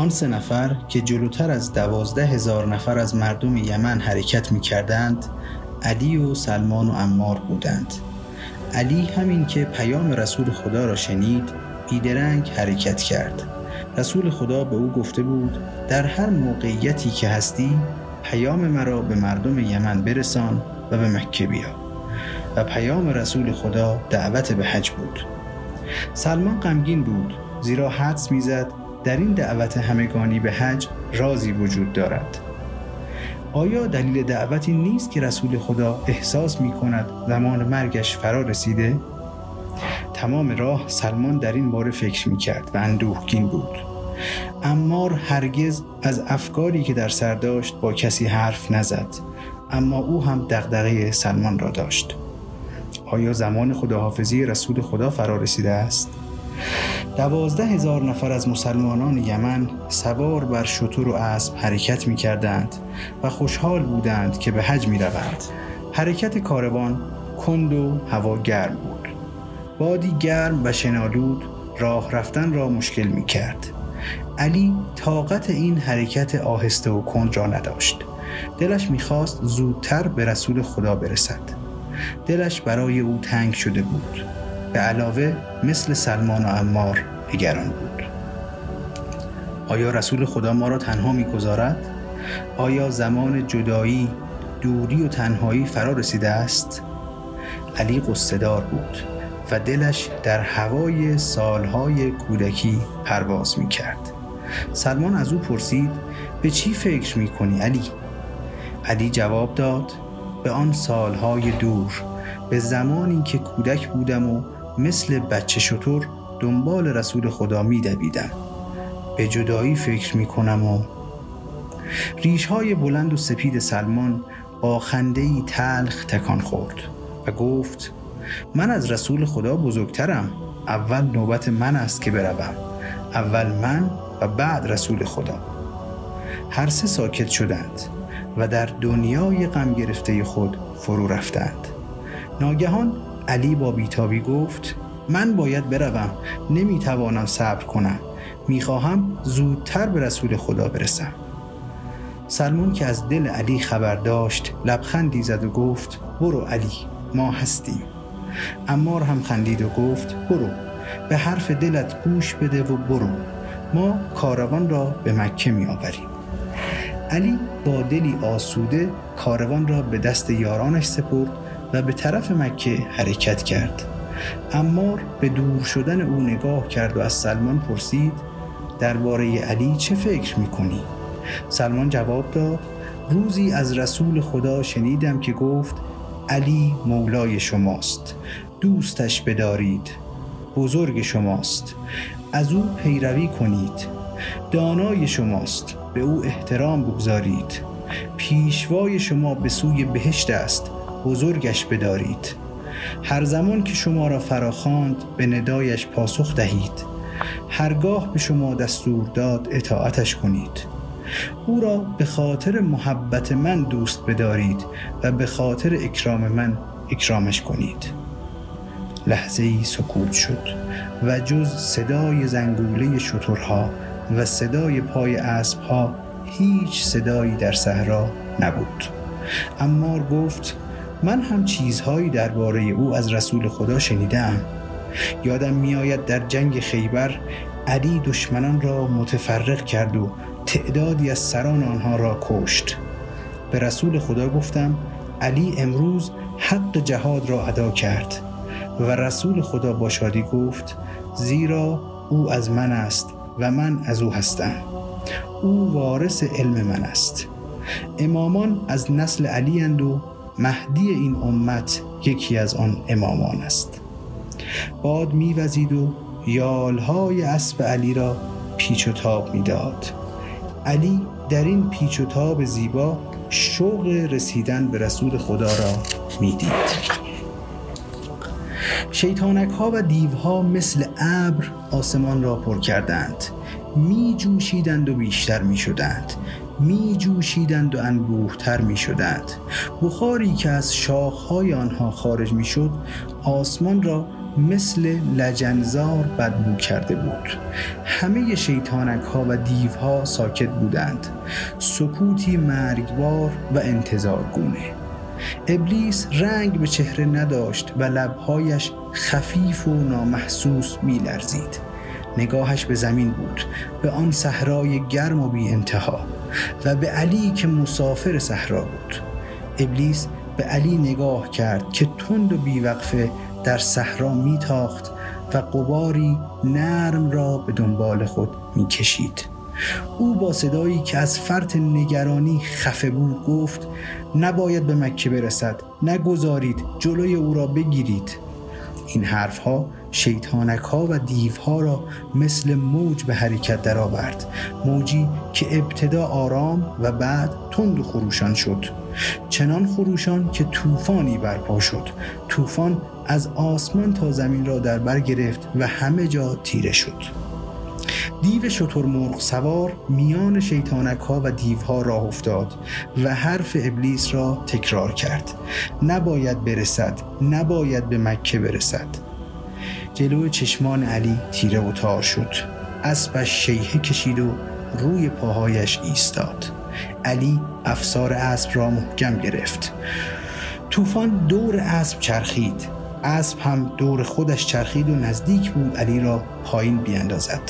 آن سه نفر که جلوتر از دوازده هزار نفر از مردم یمن حرکت می کردند علی و سلمان و امار بودند. علی همین که پیام رسول خدا را شنید بیدرنگ حرکت کرد. رسول خدا به او گفته بود در هر موقعیتی که هستی پیام مرا به مردم یمن برسان و به مکه بیا. و پیام رسول خدا دعوت به حج بود. سلمان غمگین بود زیرا حدس می‌زد در این دعوت همگانی به حج رازی وجود دارد آیا دلیل دعوتی نیست که رسول خدا احساس می کند زمان مرگش فرا رسیده؟ تمام راه سلمان در این باره فکر می کرد و اندوهگین بود امار هرگز از افکاری که در سر داشت با کسی حرف نزد اما او هم دغدغه سلمان را داشت آیا زمان خداحافظی رسول خدا فرا رسیده است؟ دوازده هزار نفر از مسلمانان یمن سوار بر شتر و اسب حرکت می کردند و خوشحال بودند که به حج می روند. حرکت کاروان کند و هوا گرم بود. بادی گرم و شنالود راه رفتن را مشکل می کرد. علی طاقت این حرکت آهسته و کند را نداشت. دلش می‌خواست زودتر به رسول خدا برسد. دلش برای او تنگ شده بود. به علاوه مثل سلمان و امار نگران بود. آیا رسول خدا ما را تنها می‌گذارد؟ آیا زمان جدایی دوری و تنهایی فرا رسیده است؟ علی قصدار بود و دلش در هوای سالهای کودکی پرواز می کرد سلمان از او پرسید به چی فکر می کنی علی؟ علی جواب داد به آن سالهای دور به زمانی که کودک بودم و مثل بچه شطور دنبال رسول خدا می دویدم به جدایی فکر می کنم و ریش های بلند و سپید سلمان با خنده ای تلخ تکان خورد و گفت من از رسول خدا بزرگترم. اول نوبت من است که بروم. اول من و بعد رسول خدا. هر سه ساکت شدند و در دنیای غم گرفته خود فرو رفتند. ناگهان علی با بیتابی گفت من باید بروم نمی‌توانم صبر کنم. می‌خواهم زودتر به رسول خدا برسم. سلمون که از دل علی خبر داشت لبخندی زد و گفت برو علی ما هستیم. امار هم خندید و گفت برو به حرف دلت گوش بده و برو. ما کاروان را به مکه می آوریم علی با دلی آسوده کاروان را به دست یارانش سپرد و به طرف مکه حرکت کرد امار به دور شدن او نگاه کرد و از سلمان پرسید درباره علی چه فکر می کنی؟ سلمان جواب داد روزی از رسول خدا شنیدم که گفت علی مولای شماست دوستش بدارید بزرگ شماست از او پیروی کنید دانای شماست به او احترام بگذارید پیشوای شما به سوی بهشت است بزرگش بدارید. هر زمان که شما را فراخواند به ندایش پاسخ دهید. هرگاه به شما دستور داد اطاعتش کنید. او را به خاطر محبت من دوست بدارید و به خاطر اکرام من اکرامش کنید. لحظه ای سکوت شد و جز صدای زنگوله شترها و صدای پای اسبها هیچ صدایی در صحرا نبود. امار گفت من هم چیزهایی درباره او از رسول خدا شنیدم. یادم میآید در جنگ خیبر علی دشمنان را متفرق کرد و تعدادی از سران آنها را کشت. به رسول خدا گفتم علی امروز حق جهاد را ادا کرد. و رسول خدا با شادی گفت زیرا او از من است و من از او هستم. او وارث علم من است. امامان از نسل علی و مهدی این امت یکی از آن امامان است. باد میوزید و یالهای اسب علی را پیچ و تاب می‌داد. علی در این پیچ و تاب زیبا شوق رسیدن به رسول خدا را می‌دید. شیطانک ها و دیوها مثل ابر آسمان را پر کردند. می جوشیدند و بیشتر می شدند می جوشیدند و انبوهتر می شدند بخاری که از شاخهای آنها خارج می شد آسمان را مثل لجنزار بدبو کرده بود. همه شیطانک ها و دیوها ساکت بودند. سکوتی مرگبار و انتظارگونه. ابلیس رنگ به چهره نداشت و لبهایش خفیف و نامحسوس میلرزید. نگاهش به زمین بود به آن صحرای گرم و بی انتها و به علی که مسافر صحرا بود. ابلیس به علی نگاه کرد که تند و بیوقفه در صحرا میتاخت و قباری نرم را به دنبال خود می‌کشید. او با صدایی که از فرط نگرانی خفه بود گفت نباید به مکه برسد نگذارید جلوی او را بگیرید. این حرفها شیطانک ها و دیوها را مثل موج به حرکت درآورد. موجی که ابتدا آرام و بعد تند و خروشان شد. چنان خروشان که طوفانی برپا شد. طوفان از آسمان تا زمین را در بر گرفت و همه جا تیره شد. دیو شترمرغ سوار میان شیطانک ها و دیوها راه افتاد و حرف ابلیس را تکرار کرد. نباید برسد نباید به مکه برسد. جلو چشمان علی تیره و تار شد. اسبش شیهه کشید و روی پاهایش ایستاد. علی افسار اسب را محکم گرفت. طوفان دور اسب چرخید. اسب هم دور خودش چرخید و نزدیک بود علی را پایین بیاندازد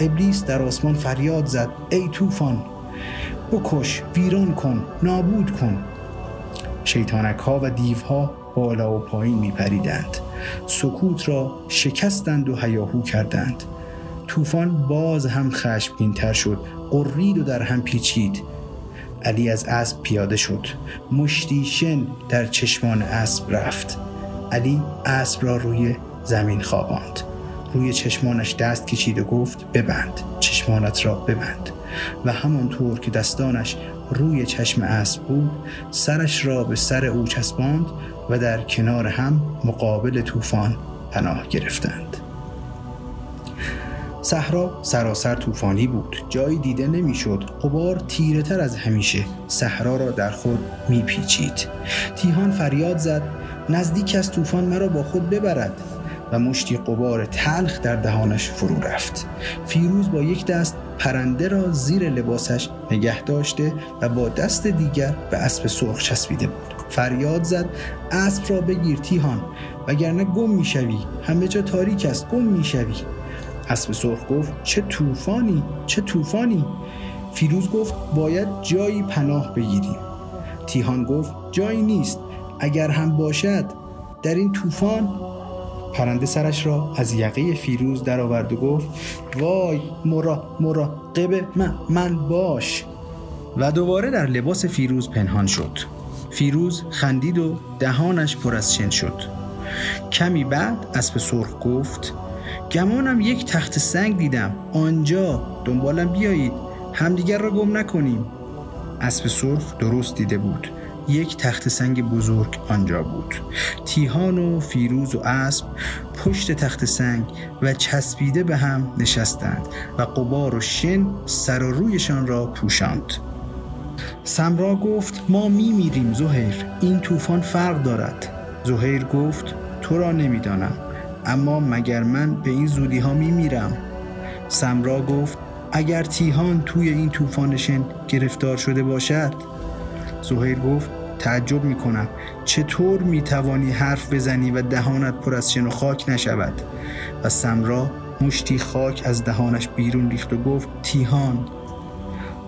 ابلیس در آسمان فریاد زد. ای طوفان بکش ویران کن نابود کن. شیطانک ها و دیوها بالا و پایین می پریدند سکوت را شکستند و هیاهو کردند. طوفان باز هم خشمگینتر شد قرید و در هم پیچید. علی از اسب پیاده شد. مشتی شن در چشمان اسب رفت. علی اسب را روی زمین خواباند. روی چشمانش دست کشید و گفت ببند. چشمانت را ببند. و همانطور که دستانش روی چشم اسب بود سرش را به سر او چسباند و در کنار هم مقابل طوفان پناه گرفتند. صحرا سراسر طوفانی بود جایی دیده نمی‌شد. قبار تیره تر از همیشه صحرا را در خود میپیچید. تیهان فریاد زد نزدیک از طوفان مرا با خود ببرد. و مشتی قبار تلخ در دهانش فرو رفت. فیروز با یک دست پرنده را زیر لباسش نگه داشته و با دست دیگر به اسب سرخ چسبیده بود. فریاد زد اسب را بگیر تیهان وگرنه گم می‌شوی. همه جا تاریک است گم می‌شوی. اسب سرخ گفت چه طوفانی چه طوفانی. فیروز گفت باید جایی پناه بگیریم. تیهان گفت جایی نیست. اگر هم باشد در این طوفان پرنده سرش را از یقه فیروز درآورد و گفت وای مرا مراقب من, من باش. و دوباره در لباس فیروز پنهان شد. فیروز خندید و دهانش پر از شن شد. کمی بعد اسب سرخ گفت گمانم یک تخت سنگ دیدم. آنجا دنبالم بیایید. همدیگر را گم نکنیم. اسب سرخ درست دیده بود. یک تخت سنگ بزرگ آنجا بود. تیهان و فیروز و اسب پشت تخت سنگ و چسبیده به هم نشستند و قبار و شن سر و رویشان را پوشاند. سمرا گفت ما می میریم زهیر این طوفان فرق دارد. زهیر گفت تو را نمی‌دانم اما مگر من به این زودی ها می میرم؟ سمرا گفت اگر تیهان توی این طوفانشن گرفتار شده باشد؟ زهیر گفت تعجب می کنم چطور می توانی حرف بزنی و دهانت پر از شن و خاک نشود؟ و سمرا مشتی خاک از دهانش بیرون ریخت و گفت تیهان.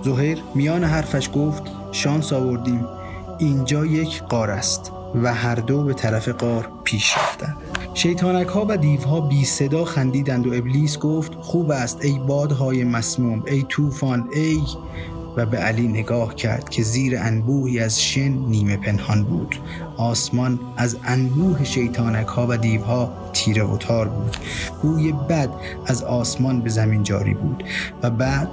زهیر میان حرفش گفت شانس آوردیم. اینجا یک قار است و هر دو به طرف قار پیش رفتند. شیطانک ها و دیوها بی صدا خندیدند و ابلیس گفت خوب است ای بادهای مسموم ای طوفان ای و به علی نگاه کرد که زیر انبوهی از شن نیمه پنهان بود. آسمان از انبوه شیطانک ها و دیوها تیره و تار بود. بوی بد از آسمان به زمین جاری بود و بعد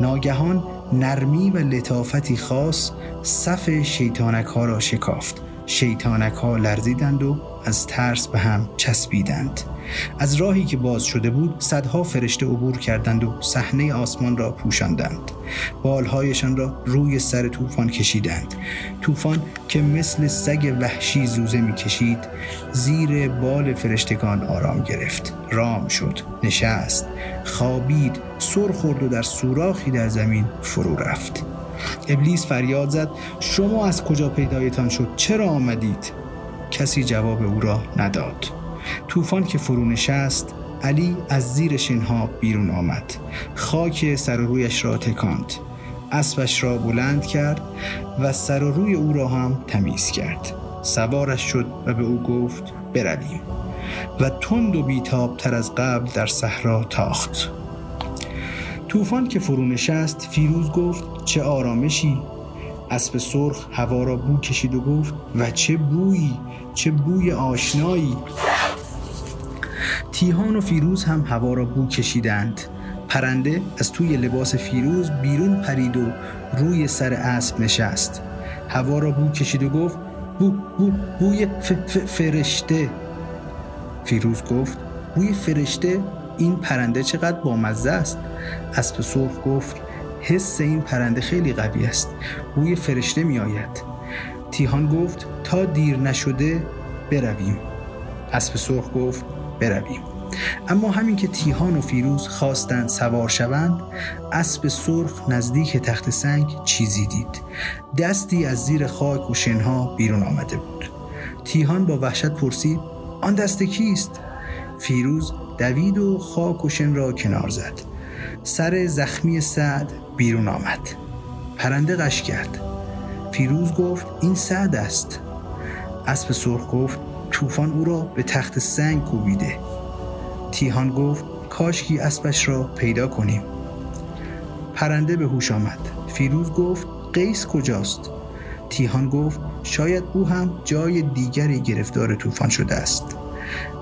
ناگهان نرمی و لطافتی خاص صف شیطانک ها را شکافت. شیطانک ها لرزیدند و از ترس به هم چسبیدند. از راهی که باز شده بود صدها فرشته عبور کردند و صحنه آسمان را پوشاندند. بالهایشان را روی سر طوفان کشیدند. طوفان که مثل سگ وحشی زوزه می‌کشید زیر بال فرشتگان آرام گرفت. رام شد نشست خوابید سر خورد و در سوراخی در زمین فرو رفت. ابلیس فریاد زد شما از کجا پیدایتان شد؟ چرا آمدید؟ کسی جواب او را نداد. طوفان که فرو نشست علی از زیر شنها بیرون آمد. خاک سر و رویش را تکاند. اسبش را بلند کرد و سر و روی او را هم تمیز کرد. سوارش شد و به او گفت برویم. و تند و بیتاب تر از قبل در صحرا تاخت. طوفان که فرو نشست فیروز گفت چه آرامشی. اسب سرخ هوا را بو کشید و گفت و چه بویی چه بوی آشنایی. تیهان و فیروز هم هوا را بو کشیدند. پرنده از توی لباس فیروز بیرون پرید و روی سر اسب نشست. هوا را بو کشید و گفت بو بو بوی ف ف فرشته. فیروز گفت بوی فرشته؟ این پرنده چقدر بامزه است. اسب سرخ گفت حس این پرنده خیلی قوی است. بوی فرشته می آید. تیهان گفت تا دیر نشده برویم. اسب سرخ گفت برویم. اما همین که تیهان و فیروز خواستند سوار شوند اسب سرخ نزدیک تخت سنگ چیزی دید. دستی از زیر خاک و شنها بیرون آمده بود. تیهان با وحشت پرسید آن دست کیست؟ فیروز دوید و خاک و شن را کنار زد. سر زخمی سعد بیرون آمد. پرنده قش کرد. فیروز گفت این سعد است. اسب سرخ گفت طوفان او را به تخت سنگ کوبیده. تیهان گفت کاشکی اسبش را پیدا کنیم. پرنده به هوش آمد. فیروز گفت قیس کجاست؟ تیهان گفت شاید او هم جای دیگری گرفتار طوفان شده است.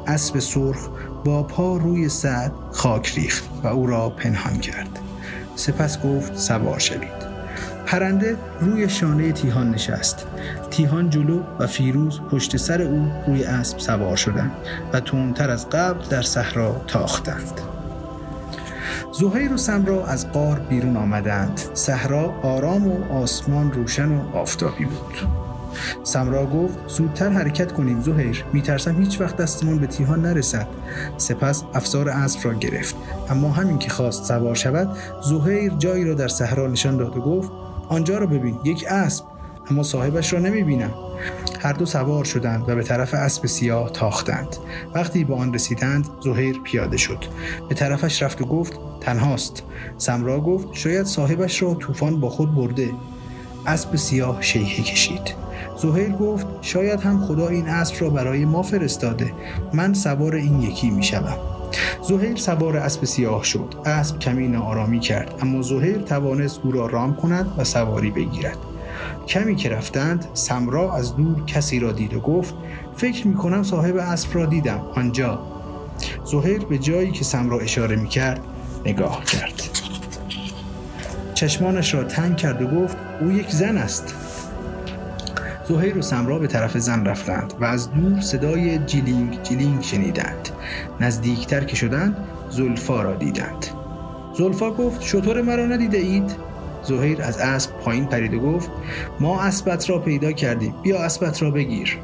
اسب سرخ با پا روی سعد خاک ریخت و او را پنهان کرد. سپس گفت سوار شوید. پرنده روی شانه تیهان نشست. تیهان جلو و فیروز پشت سر او روی اسب سوار شدند و تونتر از قبل در صحرا تاختند. زهیر و سمرا از قار بیرون آمدند. صحرا آرام و آسمان روشن و آفتابی بود. سمرا گفت زودتر حرکت کنیم زهیر. میترسم هیچ وقت دستمون به تیهان نرسد. سپس افسار اسب را گرفت. اما همین که خواست سوار شود زهیر جایی را در صحرا نشان داد و گفت آنجا را ببین. یک اسب. اما صاحبش را نمی‌بینم. هر دو سوار شدند و به طرف اسب سیاه تاختند. وقتی به آن رسیدند زهیر پیاده شد. به طرفش رفت و گفت تنهاست. سمرا گفت شاید صاحبش را طوفان با خود برده. اسب سیاه شیهه کشید. زهیر گفت شاید هم خدا این اسب را برای ما فرستاده. من سوار این یکی می شدم. زهیر سوار اسب سیاه شد. اسب کمی ناآرامی کرد اما زهیر توانست او را رام کند و سواری بگیرد. کمی که رفتند سمرا از دور کسی را دید و گفت فکر می کنم صاحب اسب را دیدم. آنجا زهیر به جایی که سمرا اشاره می کرد نگاه کرد. چشمانش را تنگ کرد و گفت او یک زن است. زهیر و سمرا به طرف زن رفتند و از دور صدای جیلینگ جیلینگ شنیدند. نزدیکتر که شدند زلفا را دیدند. زلفا گفت شطور مرا ندیده اید؟ زهیر از اسب پایین پرید و گفت ما اسبت را پیدا کردیم. بیا اسبت را بگیر.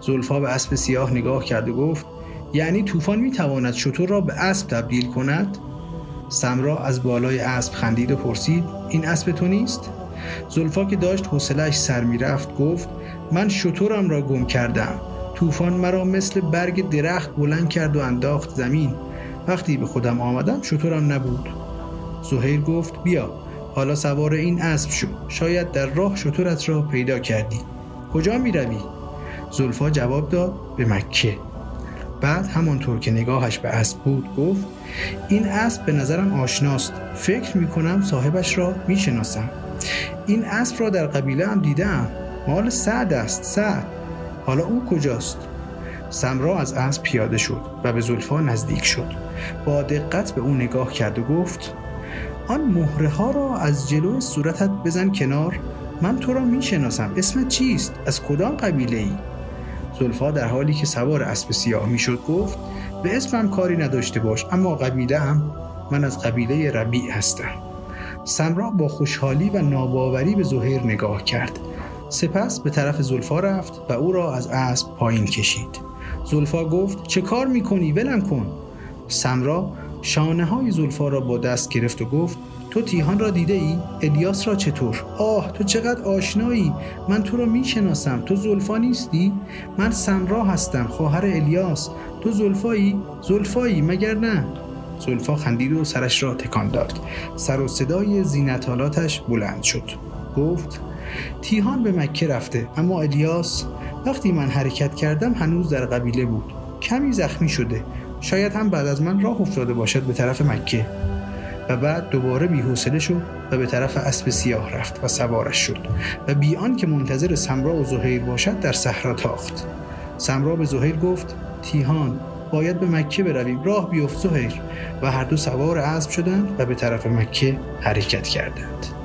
زلفا به اسب سیاه نگاه کرد و گفت یعنی طوفان می‌تواند شطور را به اسب تبدیل کند؟ سمرا از بالای اسب خندید و پرسید این اسب تو نیست؟ زلفا که داشت حوصلهاش سر می‌رفت گفت من شطورم را گم کردم. طوفان مرا مثل برگ درخت بلند کرد و انداخت زمین. وقتی به خودم آمدم شطورم نبود. زهیر گفت بیا. حالا سوار این اسب شو. شاید در راه شطورت را پیدا کردی. کجا می روی؟ زلفا جواب داد به مکه. بعد همانطور که نگاهش به اسب بود گفت این اسب به نظرم آشناست. فکر می کنم صاحبش را می شناسم این اسب را در قبیله هم دیدم. مال سعد است سعد. حالا او کجاست؟ سمرا از اسب پیاده شد و به زلفا نزدیک شد. با دقت به او نگاه کرد و گفت آن مهره ها را از جلو صورتت بزن کنار. من تو را می شناسم اسمت چیست؟ از کدام قبیله ای زلفا در حالی که سوار اسب سیاه می شد گفت به اسمم کاری نداشته باش اما قبیله هم من از قبیله ربیع هستم. سمرا با خوشحالی و ناباوری به زهیر نگاه کرد. سپس به طرف زلفا رفت و او را از اسب پایین کشید. زلفا گفت چه کار می‌کنی؟ ولم کن. سمرا شانه های زلفا را با دست گرفت و گفت تو تیهان را دیده ای؟ الیاس را چطور؟ آه تو چقدر آشنایی من تو را می‌شناسم تو زلفا نیستی؟ من سمرا هستم خواهر الیاس تو زلفایی؟ زلفایی مگر نه؟ زلفا خندید و سرش را تکان داد سر و صدای زینتالاتش بلند شد گفت تیهان به مکه رفته اما الیاس وقتی من حرکت کردم هنوز در قبیله بود کمی زخمی شده شاید هم بعد از من راه افتاده باشد به طرف مکه. و بعد دوباره بیحوصله شد و به طرف اسب سیاه رفت و سوارش شد. و بیان که منتظر سمرا و زهیر باشد در صحرا تاخت. سمرا به زهیر گفت تیهان باید به مکه برویم. راه بیفت زهیر. و هر دو سوار اسب شدند و به طرف مکه حرکت کردند.